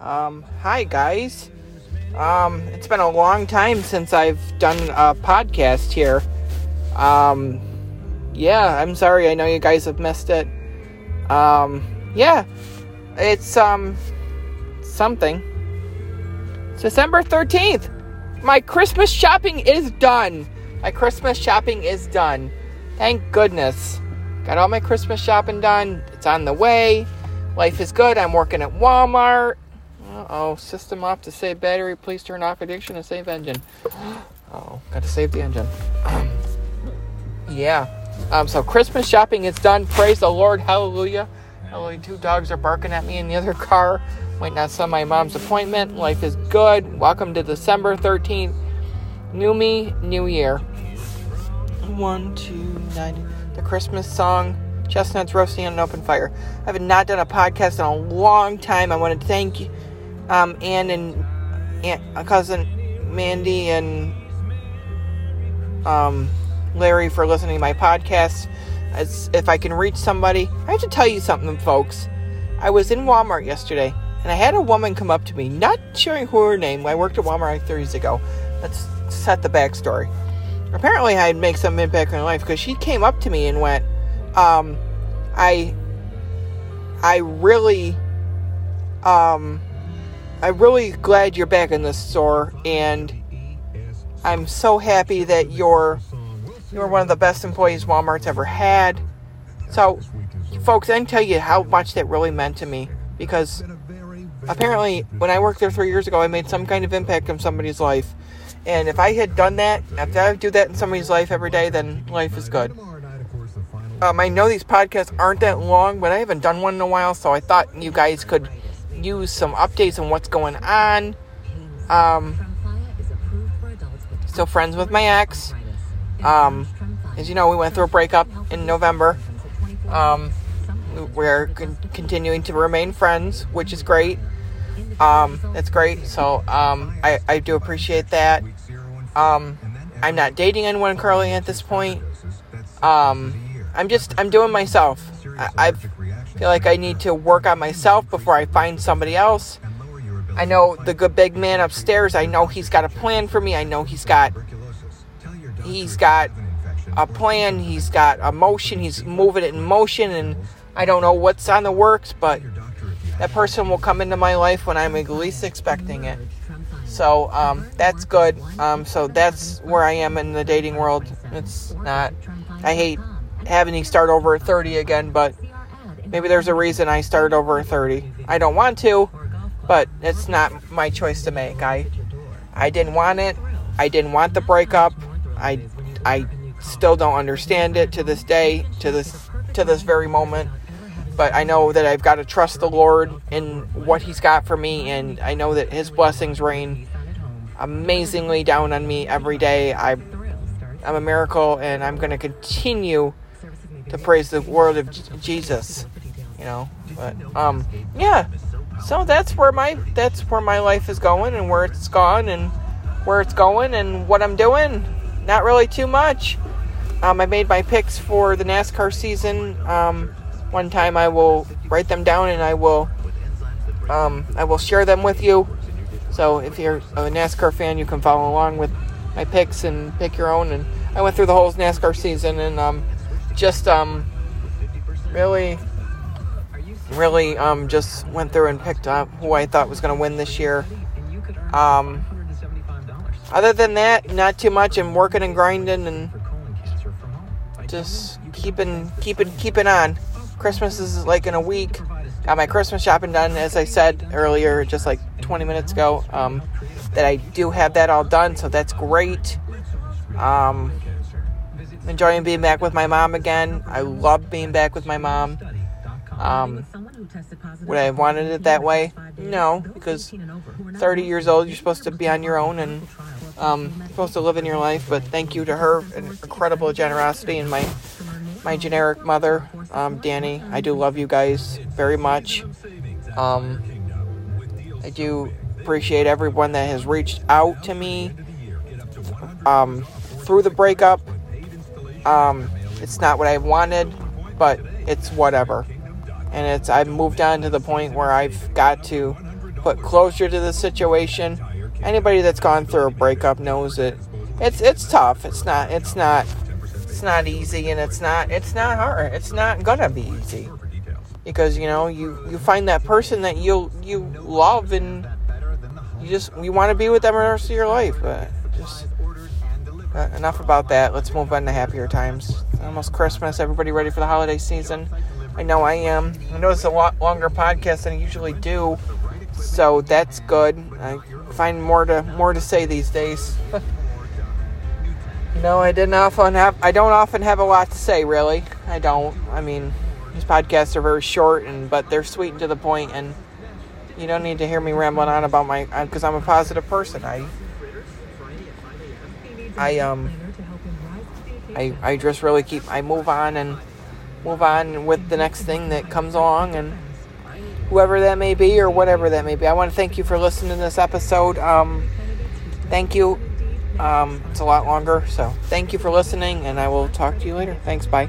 Um, hi guys. Um, it's been a long time since I've done a podcast here. Um, yeah, I'm sorry. I know you guys have missed it. Um, yeah, it's um something. It's December 13th. My Christmas shopping is done. My Christmas shopping is done. Thank goodness. Got all my Christmas shopping done. It's on the way. Life is good. I'm working at Walmart. Uh oh, system off to save battery. Please turn off addiction and save engine. Oh, got to save the engine. yeah. Um, so Christmas shopping is done. Praise the Lord. Hallelujah. Hallelujah. Two dogs are barking at me in the other car. Waiting on my mom's appointment. Life is good. Welcome to December 13th. New me, new year. One, two, nine. The Christmas song. Chestnuts roasting on an open fire. I have not done a podcast in a long time. I want to thank you um, and Aunt, cousin Mandy and um, Larry for listening to my podcast. As if I can reach somebody, I have to tell you something, folks. I was in Walmart yesterday and I had a woman come up to me, not sharing who her name. I worked at Walmart 30 years ago. Let's set the backstory. Apparently, I'd make some impact on her life because she came up to me and went, um, "I, I really, um, I'm really glad you're back in the store, and I'm so happy that you're you're one of the best employees Walmart's ever had. So, folks, I can tell you how much that really meant to me because apparently, when I worked there three years ago, I made some kind of impact on somebody's life. And if I had done that, if I do that in somebody's life every day, then life is good. Um, I know these podcasts aren't that long, but I haven't done one in a while, so I thought you guys could use some updates on what's going on. Um, still friends with my ex. Um, as you know, we went through a breakup in November. Um, we're con- continuing to remain friends, which is great. Um, it's great. So um, I, I do appreciate that. Um, I'm not dating anyone currently at this point. Um, I'm just I'm doing myself. I, I've feel like I need to work on myself before I find somebody else. I know the good big man upstairs. I know he's got a plan for me. I know he's got he's got a plan. He's got a motion. He's moving it in motion, and I don't know what's on the works, but that person will come into my life when I'm least expecting it. So um, that's good. Um, so that's where I am in the dating world. It's not. I hate having to start over at 30 again, but Maybe there's a reason I started over 30. I don't want to, but it's not my choice to make. I I didn't want it. I didn't want the breakup. I I still don't understand it to this day, to this to this very moment. But I know that I've got to trust the Lord in what He's got for me, and I know that His blessings rain amazingly down on me every day. I I'm a miracle, and I'm going to continue to praise the word of Jesus you know. But um, yeah. So that's where my that's where my life is going and where it's gone and where it's going and what I'm doing. Not really too much. Um, I made my picks for the NASCAR season. Um, one time I will write them down and I will um, I will share them with you. So if you're a NASCAR fan, you can follow along with my picks and pick your own. And I went through the whole NASCAR season and um, just um, really really um, just went through and picked up who I thought was going to win this year. Um, other than that, not too much. I'm working and grinding and just keeping, keeping, keeping on. Christmas is like in a week. Got my Christmas shopping done, as I said earlier, just like 20 minutes ago. Um, that I do have that all done, so that's great. Um, enjoying being back with my mom again. I love being back with my mom. Um, would I have wanted it that way? No, because 30 years old, you're supposed to be on your own and um, supposed to live in your life. But thank you to her, incredible generosity, and my my generic mother, um, Danny. I do love you guys very much. Um, I do appreciate everyone that has reached out to me um, through the breakup. Um, it's not what I wanted, but it's whatever and it's I've moved on to the point where I've got to put closure to the situation. Anybody that's gone through a breakup knows it. It's it's tough. It's not it's not it's not easy and it's not it's not hard. It's not gonna be easy. Because, you know, you, you find that person that you you love and you just you want to be with them the rest of your life. But just uh, enough about that. Let's move on to happier times. Almost Christmas. Everybody ready for the holiday season? I know I am. I know it's a lot longer podcast than I usually do, so that's good. I find more to more to say these days. you know, I didn't often have. I don't often have a lot to say. Really, I don't. I mean, these podcasts are very short, and but they're sweet and to the point, and you don't need to hear me rambling on about my because I'm a positive person. I I um I I just really keep I move on and move on with the next thing that comes along and whoever that may be or whatever that may be. I want to thank you for listening to this episode. Um, thank you. Um, it's a lot longer, so thank you for listening, and I will talk to you later. Thanks. Bye.